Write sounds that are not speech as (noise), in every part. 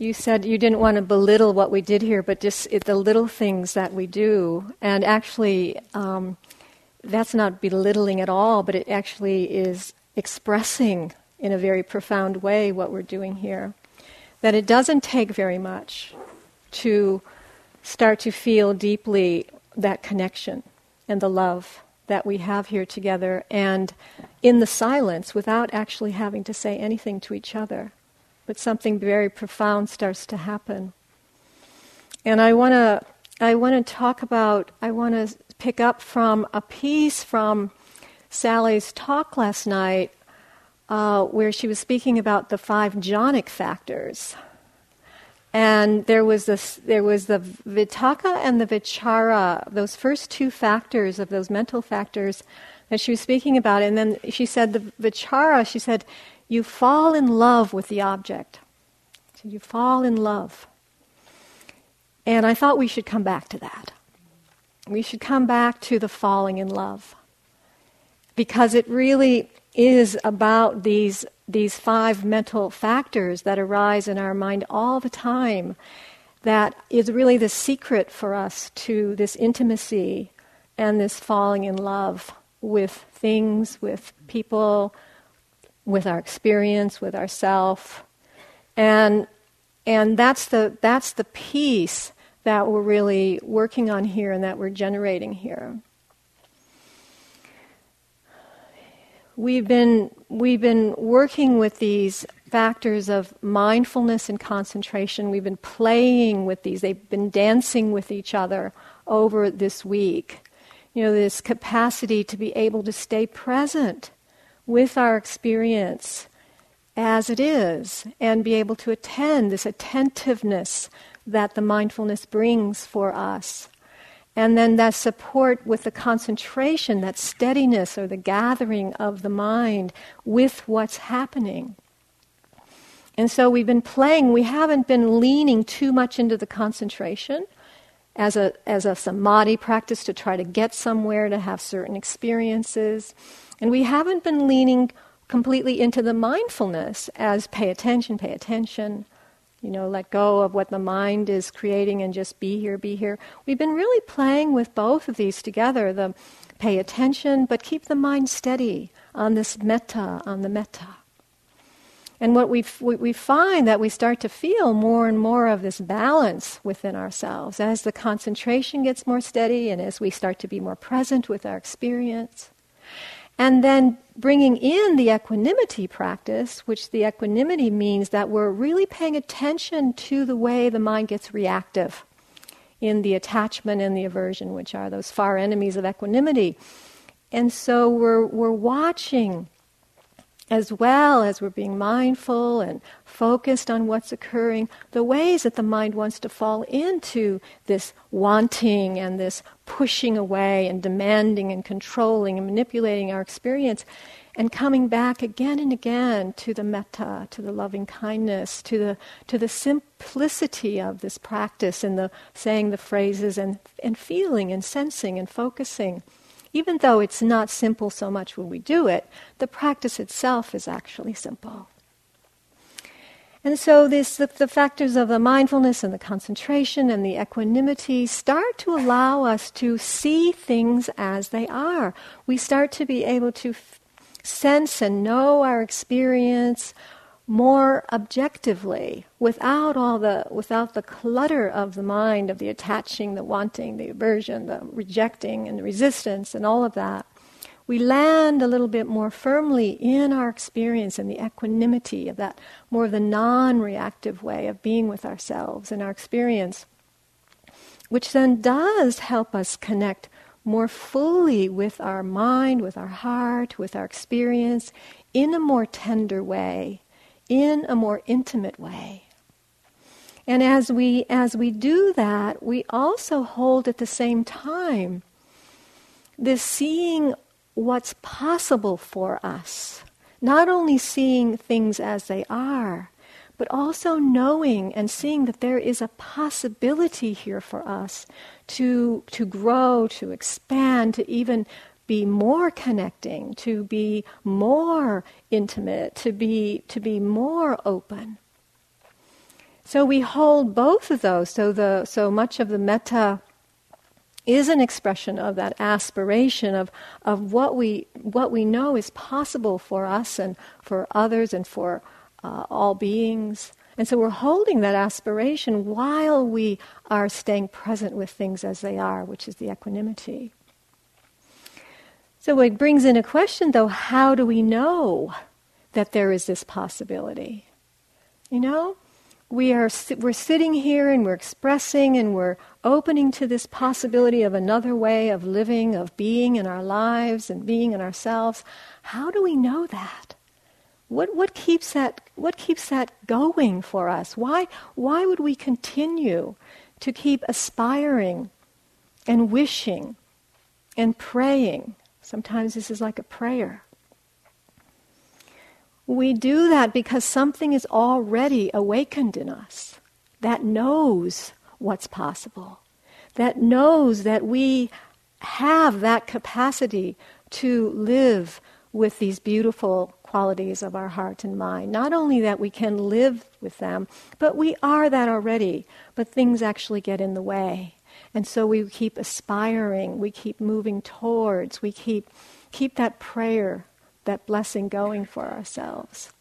you said you didn't want to belittle what we did here, but just it, the little things that we do. And actually, um, that's not belittling at all, but it actually is expressing in a very profound way what we're doing here. That it doesn't take very much to start to feel deeply that connection and the love that we have here together and in the silence without actually having to say anything to each other. But something very profound starts to happen. And I want to I want to talk about I want to pick up from a piece from Sally's talk last night uh, where she was speaking about the five jhanic factors. And there was this, there was the vitaka and the vichara, those first two factors of those mental factors that she was speaking about. And then she said the vichara, she said, you fall in love with the object. So you fall in love. And I thought we should come back to that. We should come back to the falling in love. Because it really is about these these five mental factors that arise in our mind all the time that is really the secret for us to this intimacy and this falling in love with things, with people, with our experience, with ourself. And and that's the that's the piece that we're really working on here and that we're generating here. we've been we've been working with these factors of mindfulness and concentration. We've been playing with these. They've been dancing with each other over this week. You know, this capacity to be able to stay present with our experience as it is and be able to attend this attentiveness that the mindfulness brings for us. And then that support with the concentration, that steadiness or the gathering of the mind with what's happening. And so we've been playing, we haven't been leaning too much into the concentration as a, as a samadhi practice to try to get somewhere, to have certain experiences. And we haven't been leaning completely into the mindfulness as pay attention, pay attention. You know, let go of what the mind is creating and just be here, be here. We've been really playing with both of these together the pay attention, but keep the mind steady on this metta, on the metta. And what we, we find that we start to feel more and more of this balance within ourselves as the concentration gets more steady and as we start to be more present with our experience. And then bringing in the equanimity practice, which the equanimity means that we're really paying attention to the way the mind gets reactive in the attachment and the aversion, which are those far enemies of equanimity. And so we're, we're watching as well as we're being mindful and focused on what's occurring, the ways that the mind wants to fall into this wanting and this pushing away and demanding and controlling and manipulating our experience, and coming back again and again to the metta, to the loving kindness, to the, to the simplicity of this practice and the saying the phrases and, and feeling and sensing and focusing even though it's not simple so much when we do it, the practice itself is actually simple. And so this, the, the, factors of the mindfulness and the concentration and the equanimity start to allow us to see things as they are. We start to be able to f- sense and know our experience, more objectively without all the without the clutter of the mind of the attaching the wanting the aversion the rejecting and the resistance and all of that we land a little bit more firmly in our experience and the equanimity of that more of the non-reactive way of being with ourselves and our experience which then does help us connect more fully with our mind with our heart with our experience in a more tender way in a more intimate way. And as we as we do that, we also hold at the same time this seeing what's possible for us. Not only seeing things as they are, but also knowing and seeing that there is a possibility here for us to, to grow, to expand, to even be more connecting, to be more intimate, to be, to be more open. So we hold both of those. So the so much of the metta is an expression of that aspiration of, of what we what we know is possible for us and for others and for uh, all beings. And so we're holding that aspiration while we are staying present with things as they are, which is the equanimity. So it brings in a question though, how do we know that there is this possibility? You know? we are we're sitting here and we're expressing and we're opening to this possibility of another way of living of being in our lives and being in ourselves how do we know that what what keeps that what keeps that going for us why why would we continue to keep aspiring and wishing and praying sometimes this is like a prayer we do that because something is already awakened in us that knows what's possible, that knows that we have that capacity to live with these beautiful qualities of our heart and mind. Not only that we can live with them, but we are that already, but things actually get in the way. And so we keep aspiring, we keep moving towards, we keep keep that prayer that blessing going for ourselves.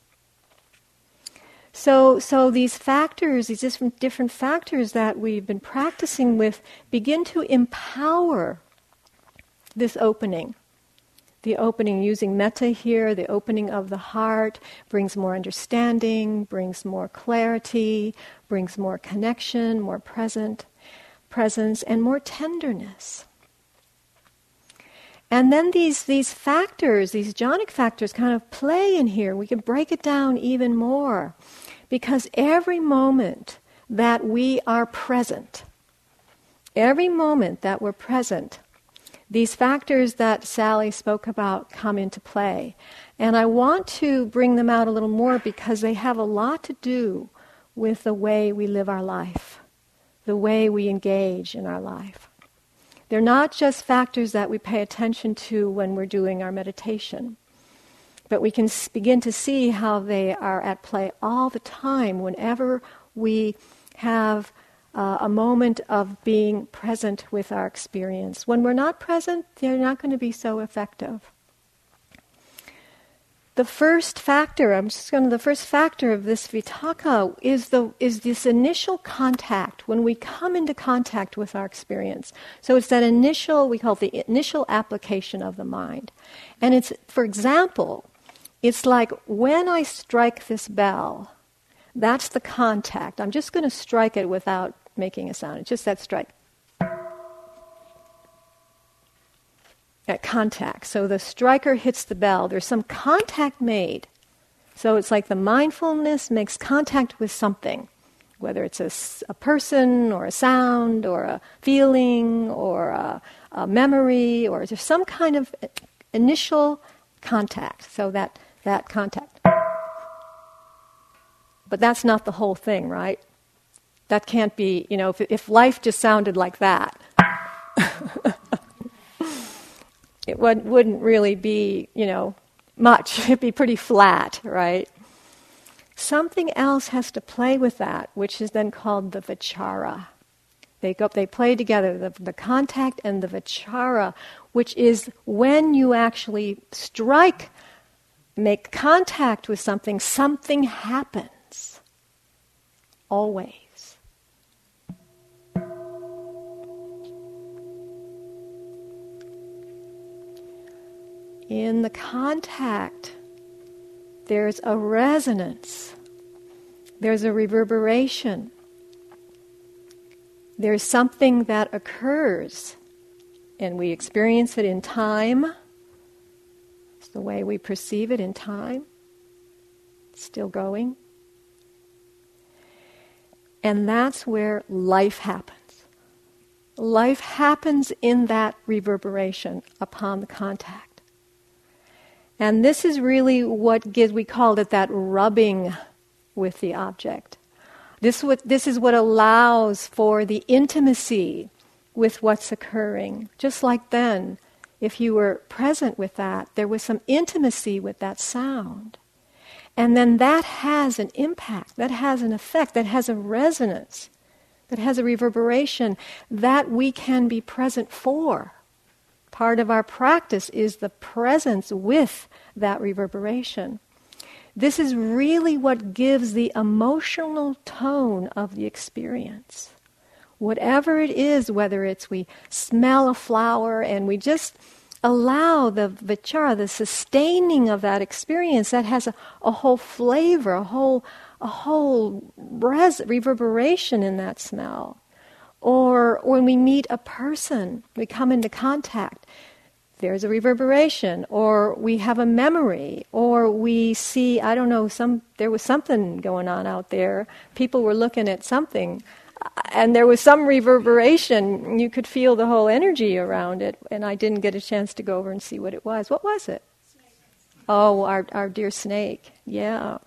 So, so these factors, these different, different factors that we've been practicing with, begin to empower this opening. The opening using metta here, the opening of the heart brings more understanding, brings more clarity, brings more connection, more present presence, and more tenderness. And then these, these factors, these jhanic factors, kind of play in here. We can break it down even more. Because every moment that we are present, every moment that we're present, these factors that Sally spoke about come into play. And I want to bring them out a little more because they have a lot to do with the way we live our life, the way we engage in our life. They're not just factors that we pay attention to when we're doing our meditation, but we can begin to see how they are at play all the time whenever we have uh, a moment of being present with our experience. When we're not present, they're not going to be so effective the first factor, I'm just going to, the first factor of this vitaka is, the, is this initial contact, when we come into contact with our experience. So it's that initial, we call it the initial application of the mind. And it's, for example, it's like when I strike this bell, that's the contact. I'm just going to strike it without making a sound. It's just that strike. At contact. So the striker hits the bell, there's some contact made. So it's like the mindfulness makes contact with something, whether it's a, a person or a sound or a feeling or a, a memory or there's some kind of initial contact. So that, that contact. But that's not the whole thing, right? That can't be, you know, if, if life just sounded like that. It would, wouldn't really be, you know, much. (laughs) It'd be pretty flat, right? Something else has to play with that, which is then called the vichara. They go, they play together, the, the contact and the vichara, which is when you actually strike, make contact with something, something happens. Always. In the contact, there's a resonance, there's a reverberation, there's something that occurs, and we experience it in time. It's the way we perceive it in time, still going. And that's where life happens. Life happens in that reverberation upon the contact. And this is really what gives, we called it that rubbing with the object. This, what, this is what allows for the intimacy with what's occurring. Just like then, if you were present with that, there was some intimacy with that sound. And then that has an impact, that has an effect, that has a resonance, that has a reverberation that we can be present for. Part of our practice is the presence with that reverberation. This is really what gives the emotional tone of the experience. Whatever it is, whether it's we smell a flower and we just allow the vichara, the sustaining of that experience that has a, a whole flavor, a whole, a whole res- reverberation in that smell. Or when we meet a person, we come into contact, there's a reverberation, or we have a memory, or we see, I don't know, some there was something going on out there. People were looking at something uh, and there was some reverberation. You could feel the whole energy around it, and I didn't get a chance to go over and see what it was. What was it? Oh, our, our dear snake. Yeah.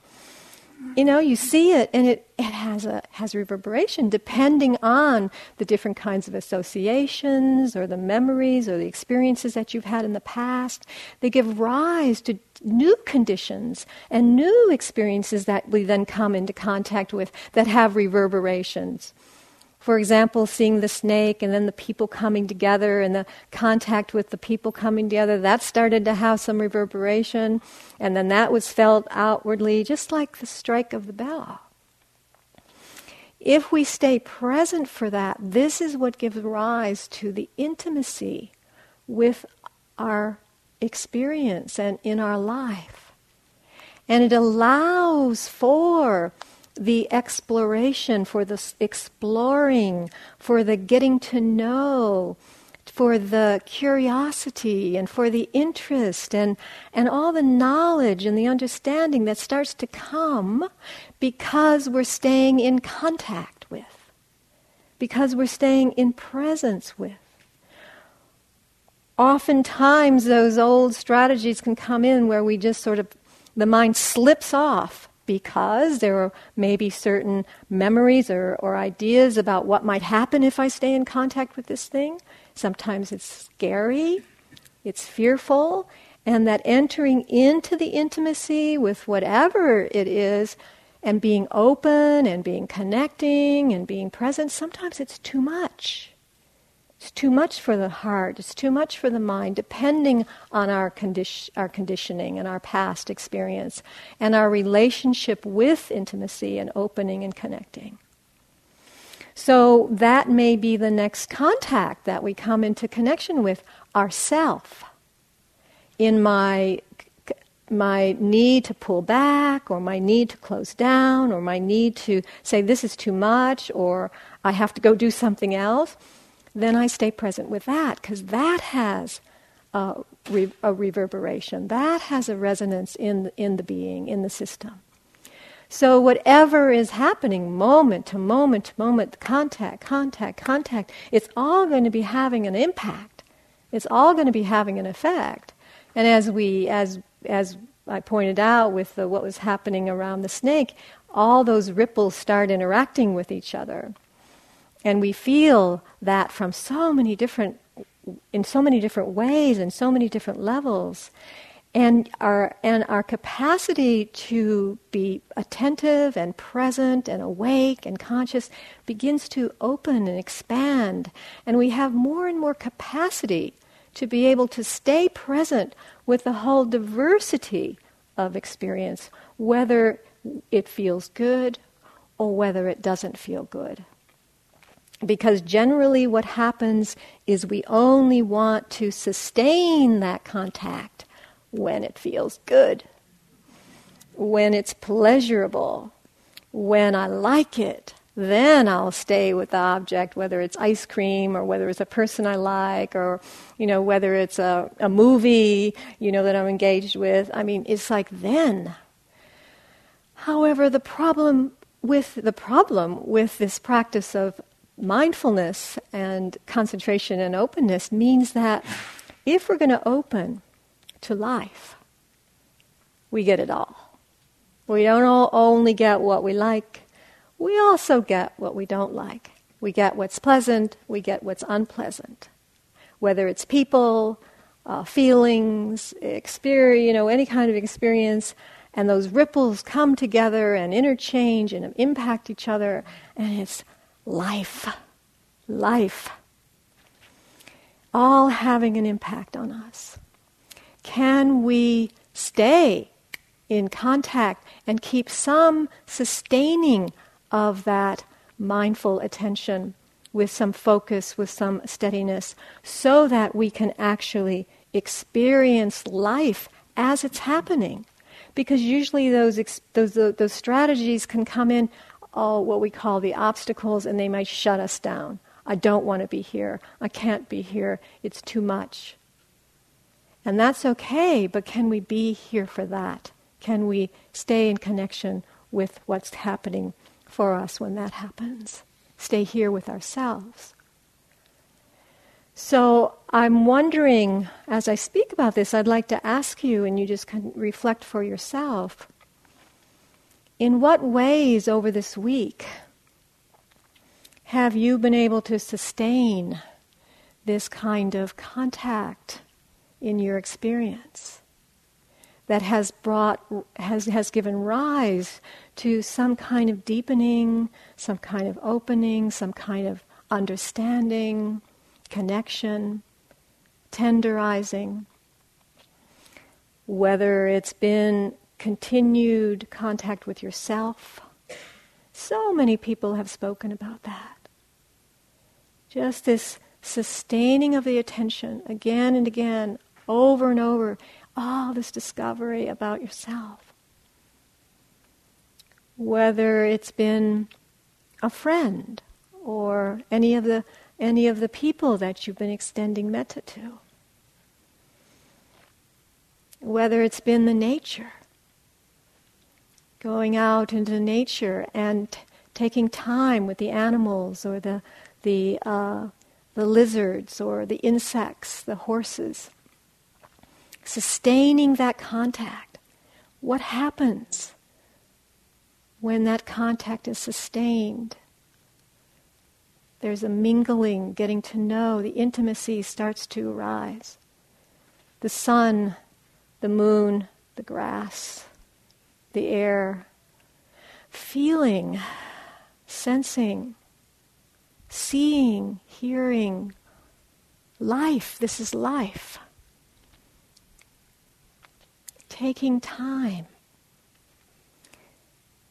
You know, you see it, and it, it has a has reverberation depending on the different kinds of associations or the memories or the experiences that you've had in the past. They give rise to new conditions and new experiences that we then come into contact with that have reverberations. For example, seeing the snake and then the people coming together and the contact with the people coming together, that started to have some reverberation. And then that was felt outwardly, just like the strike of the bell. If we stay present for that, this is what gives rise to the intimacy with our experience and in our life. And it allows for the exploration, for the exploring, for the getting to know, for the curiosity and for the interest and, and all the knowledge and the understanding that starts to come because we're staying in contact with, because we're staying in presence with. Oftentimes, those old strategies can come in where we just sort of, the mind slips off because there are maybe certain memories or, or ideas about what might happen if I stay in contact with this thing. Sometimes it's scary, it's fearful, and that entering into the intimacy with whatever it is and being open and being connecting and being present, sometimes it's too much. It's too much for the heart, it's too much for the mind, depending on our, condi- our conditioning and our past experience and our relationship with intimacy and opening and connecting. So that may be the next contact that we come into connection with ourself. In my my need to pull back or my need to close down or my need to say this is too much or I have to go do something else then I stay present with that because that has a, re- a, reverberation. That has a resonance in in the being, in the system. So whatever is happening, moment to moment to moment, contact, contact, contact, it's all going to be having an impact. It's all going to be having an effect. And as we, as as I pointed out with the, what was happening around the snake, all those ripples start interacting with each other. And we feel that from so many different, in so many different ways and so many different levels. And our, and our capacity to be attentive and present and awake and conscious begins to open and expand. And we have more and more capacity to be able to stay present with the whole diversity of experience, whether it feels good or whether it doesn't feel good because generally what happens is we only want to sustain that contact when it feels good, when it's pleasurable, when I like it. Then I'll stay with the object, whether it's ice cream or whether it's a person I like or, you know, whether it's a, a movie, you know, that I'm engaged with. I mean, it's like then. However, the problem with the problem with this practice of mindfulness and concentration and openness means that if we're going to open to life, we get it all. We don't only get what we like, we also get what we don't like. We get what's pleasant, we get what's unpleasant. Whether it's people, uh, feelings, experience, you know, any kind of experience, and those ripples come together and interchange and impact each other, and it's life. Life. All having an impact on us. Can we stay in contact and keep some sustaining of that mindful attention with some focus, with some steadiness, so that we can actually experience life as it's happening? because usually those, those, those strategies can come in, oh, what we call the obstacles, and they might shut us down. I don't want to be here. I can't be here. It's too much. And that's okay, but can we be here for that? Can we stay in connection with what's happening for us when that happens? Stay here with ourselves. So I'm wondering, as I speak about this, I'd like to ask you, and you just can reflect for yourself in what ways over this week have you been able to sustain this kind of contact in your experience that has brought has has given rise to some kind of deepening, some kind of opening, some kind of understanding, connection, tenderizing, whether it's been continued contact with yourself. So many people have spoken about that. Just this sustaining of the attention again and again, over and over, all this discovery about yourself. Whether it's been a friend or any of the any of the people that you've been extending metta to. Whether it's been the nature, going out into nature and t- taking time with the animals or the, the, uh, the lizards or the insects, the horses. Sustaining that contact. What happens when that contact is sustained? There's a mingling, getting to know, the intimacy starts to arise. The sun, the moon, the grass, the air, feeling, sensing, seeing, hearing, life. This is life. Taking time.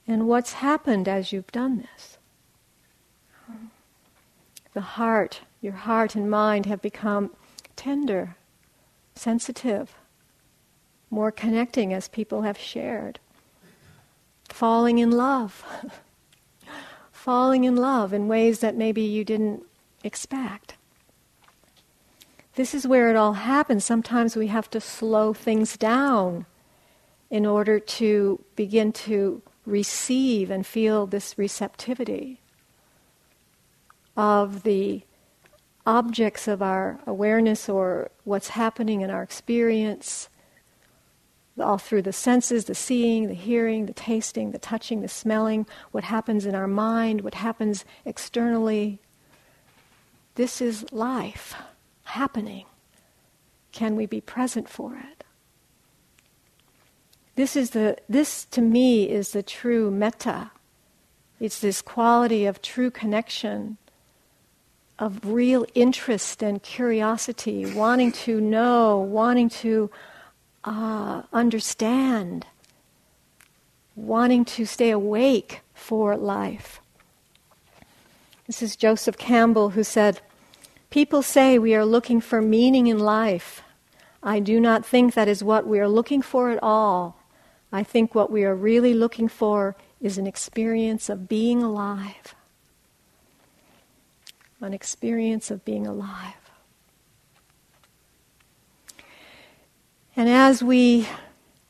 And what's happened as you've done this? the heart, your heart and mind have become tender, sensitive, more connecting as people have shared. Falling in love. Falling in love in ways that maybe you didn't expect. This is where it all happens. Sometimes we have to slow things down in order to begin to receive and feel this receptivity of the objects of our awareness or what's happening in our experience, all through the senses the seeing, the hearing, the tasting, the touching, the smelling, what happens in our mind, what happens externally. This is life happening. Can we be present for it? This is the this to me is the true metta. It's this quality of true connection of real interest and curiosity, wanting to know, wanting to uh, understand, wanting to stay awake for life. This is Joseph Campbell who said, People say we are looking for meaning in life. I do not think that is what we are looking for at all. I think what we are really looking for is an experience of being alive an experience of being alive. And as we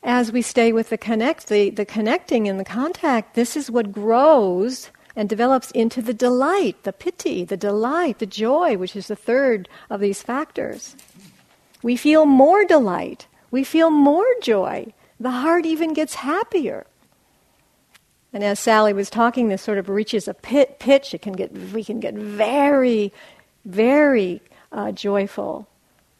as we stay with the connect the, the connecting and the contact, this is what grows and develops into the delight, the piti, the delight, the joy, which is the third of these factors. We feel more delight. We feel more joy. The heart even gets happier. And as Sally was talking, this sort of reaches a pit, pitch. It can get, we can get very, very uh, joyful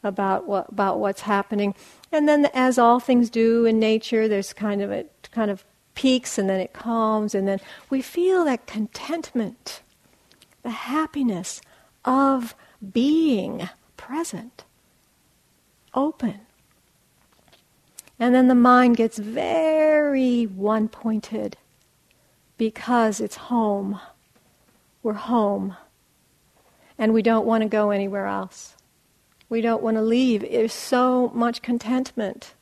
about what about what's happening. And then, as all things do in nature, there's kind of a kind of peaks and then it calms, and then we feel that contentment, the happiness of being present, open. And then the mind gets very one pointed because it's home. We're home. And we don't want to go anywhere else. We don't want to leave. There's so much contentment.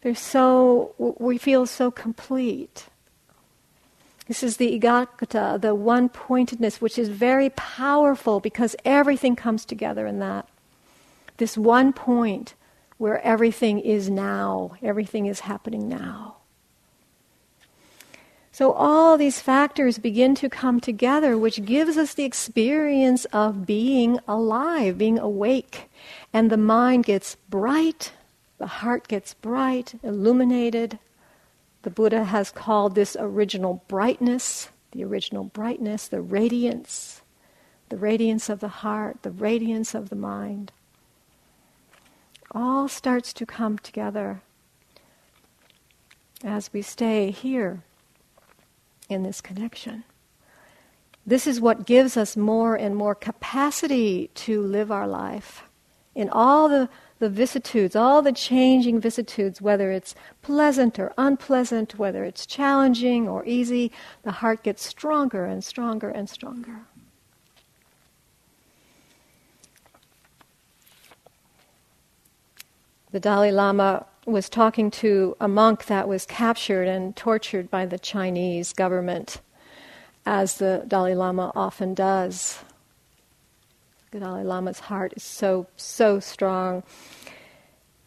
There's so, we feel so complete. This is the ekaggata, the one pointedness, which is very powerful because everything comes together in that. This one point where everything is now, everything is happening now. So all these factors begin to come together, which gives us the experience of being alive, being awake. And the mind gets bright, the heart gets bright, illuminated. The Buddha has called this original brightness, the original brightness, the radiance, the radiance of the heart, the radiance of the mind. All starts to come together as we stay here in this connection. This is what gives us more and more capacity to live our life in all the, the vicissitudes, all the changing vicissitudes, whether it's pleasant or unpleasant, whether it's challenging or easy, the heart gets stronger and stronger and stronger. The Dalai Lama was talking to a monk that was captured and tortured by the Chinese government, as the Dalai Lama often does. The Dalai Lama's heart is so, so strong.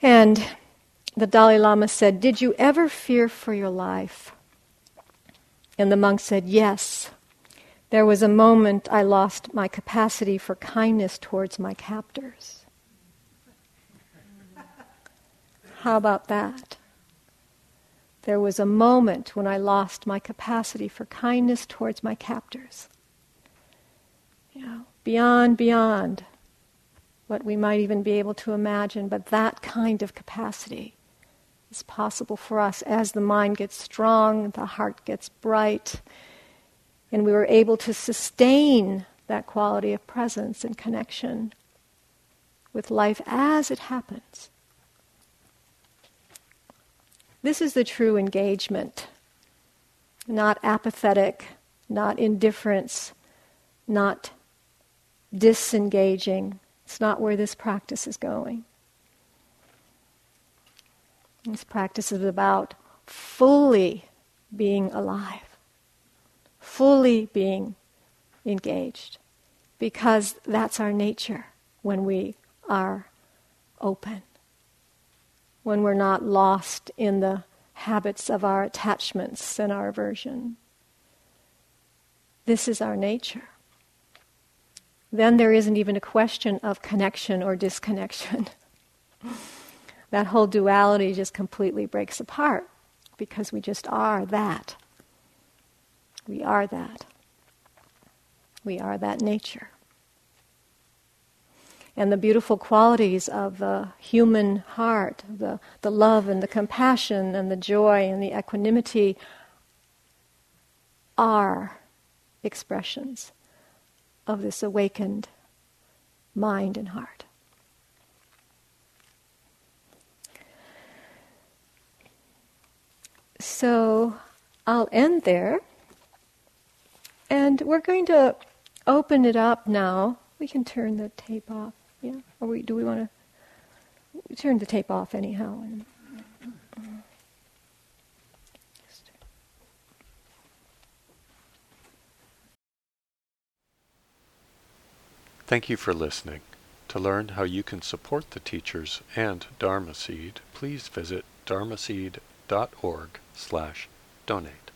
And the Dalai Lama said, Did you ever fear for your life? And the monk said, Yes. There was a moment I lost my capacity for kindness towards my captors. How about that? There was a moment when I lost my capacity for kindness towards my captors. You know, beyond, beyond what we might even be able to imagine, but that kind of capacity is possible for us as the mind gets strong, the heart gets bright, and we were able to sustain that quality of presence and connection with life as it happens. This is the true engagement, not apathetic, not indifference, not disengaging. It's not where this practice is going. This practice is about fully being alive, fully being engaged, because that's our nature when we are open when we're not lost in the habits of our attachments and our aversion. This is our nature. Then there isn't even a question of connection or disconnection. (laughs) that whole duality just completely breaks apart because we just are that. We are that. We are that nature and the beautiful qualities of the human heart, the, the love and the compassion and the joy and the equanimity are expressions of this awakened mind and heart. So I'll end there. And we're going to open it up now. We can turn the tape off. Yeah? We, do we want to turn the tape off anyhow? And, uh, Thank you for listening. To learn how you can support the teachers and Dharma Seed, please visit dharmaseed.org slash donate.